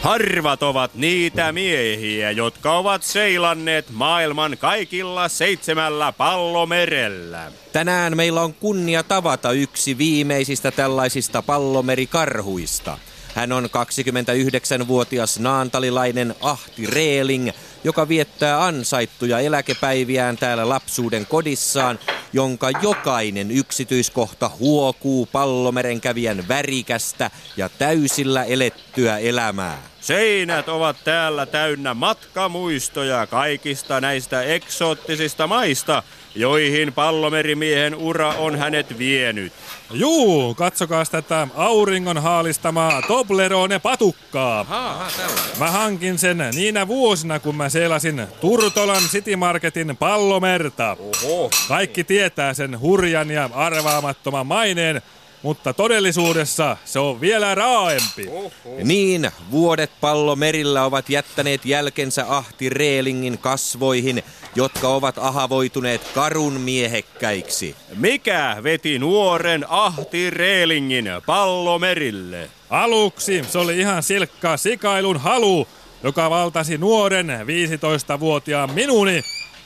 Harvat ovat niitä miehiä, jotka ovat seilanneet maailman kaikilla seitsemällä pallomerellä. Tänään meillä on kunnia tavata yksi viimeisistä tällaisista pallomerikarhuista. Hän on 29-vuotias naantalilainen Ahti Reeling, joka viettää ansaittuja eläkepäiviään täällä lapsuuden kodissaan, jonka jokainen yksityiskohta huokuu pallomeren kävijän värikästä ja täysillä elettyä elämää. Seinät ovat täällä täynnä matkamuistoja kaikista näistä eksoottisista maista, joihin pallomerimiehen ura on hänet vienyt. Juu, katsokaa tätä auringon haalistamaa Toblerone patukkaa. Aha, mä hankin sen niinä vuosina, kun mä seilasin Turtolan City Marketin pallomerta. Oho. Kaikki tietää sen hurjan ja arvaamattoman maineen, mutta todellisuudessa se on vielä raaempi. Niin, vuodet pallomerillä ovat jättäneet jälkensä Ahti Reelingin kasvoihin, jotka ovat ahavoituneet karun miehekkäiksi. Mikä veti nuoren Ahti Reelingin pallomerille? Aluksi se oli ihan silkka sikailun halu, joka valtasi nuoren 15-vuotiaan minuni,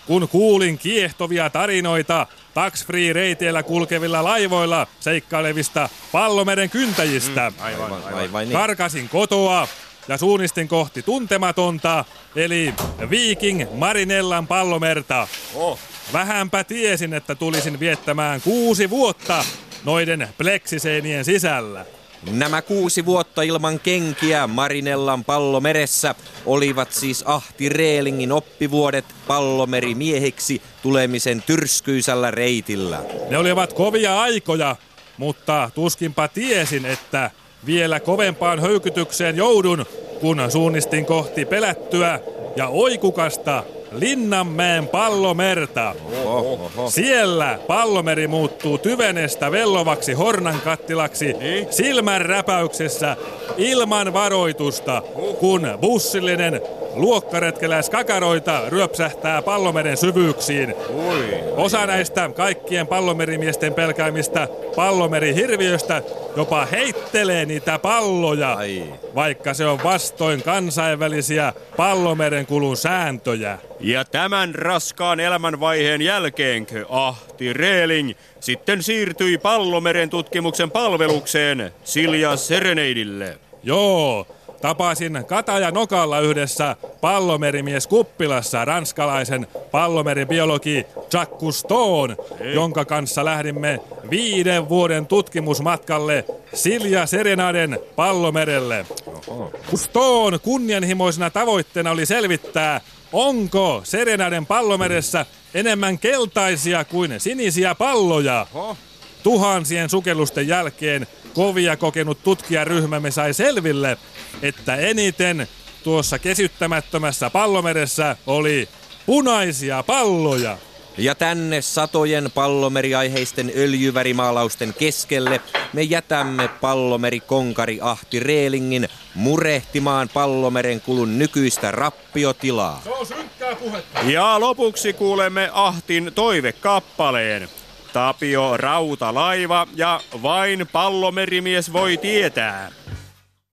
kun kuulin kiehtovia tarinoita tax-free-reiteillä kulkevilla laivoilla seikkailevista pallomeren kyntäjistä. Mm, aivan, aivan, aivan niin. Karkasin kotoa ja suunnistin kohti tuntematonta, eli Viking Marinellan pallomerta. Oh. Vähänpä tiesin, että tulisin viettämään kuusi vuotta noiden pleksiseinien sisällä. Nämä kuusi vuotta ilman kenkiä Marinellan pallomeressä olivat siis Ahti Reelingin oppivuodet pallomerimiehiksi tulemisen tyrskyisällä reitillä. Ne olivat kovia aikoja, mutta tuskinpa tiesin, että vielä kovempaan höykytykseen joudun, kun suunnistin kohti pelättyä ja oikukasta Linnanmäen pallomerta. Siellä pallomeri muuttuu tyvenestä vellovaksi hornankattilaksi niin? silmän räpäyksessä ilman varoitusta, kun bussillinen luokkaretkeläis kakaroita ryöpsähtää pallomeren syvyyksiin. Osa näistä kaikkien pallomerimiesten pelkäämistä pallomerihirviöstä jopa heittelee niitä palloja, Ai. vaikka se on vastoin kansainvälisiä pallomerenkulun sääntöjä. Ja tämän raskaan elämänvaiheen jälkeenkö Ahti Reeling sitten siirtyi pallomeren tutkimuksen palvelukseen Silja Sereneidille? Joo, Tapasin Kataja Nokalla yhdessä pallomerimies Kuppilassa ranskalaisen pallomeribiologi Jacques Cousteau, jonka kanssa lähdimme viiden vuoden tutkimusmatkalle Silja Serenaden pallomerelle. Cousteau kunnianhimoisena tavoitteena oli selvittää, onko Serenaden pallomeressä enemmän keltaisia kuin sinisiä palloja. Tuhansien sukellusten jälkeen kovia kokenut tutkijaryhmämme sai selville, että eniten tuossa kesyttämättömässä pallomeressä oli punaisia palloja. Ja tänne satojen pallomeriaiheisten öljyvärimaalausten keskelle me jätämme pallomeri-konkari Ahti Reelingin murehtimaan pallomeren kulun nykyistä rappiotilaa. Se on synkkää puhetta. Ja lopuksi kuulemme Ahtin toivekappaleen. Tapio Rautalaiva ja vain pallomerimies voi tietää.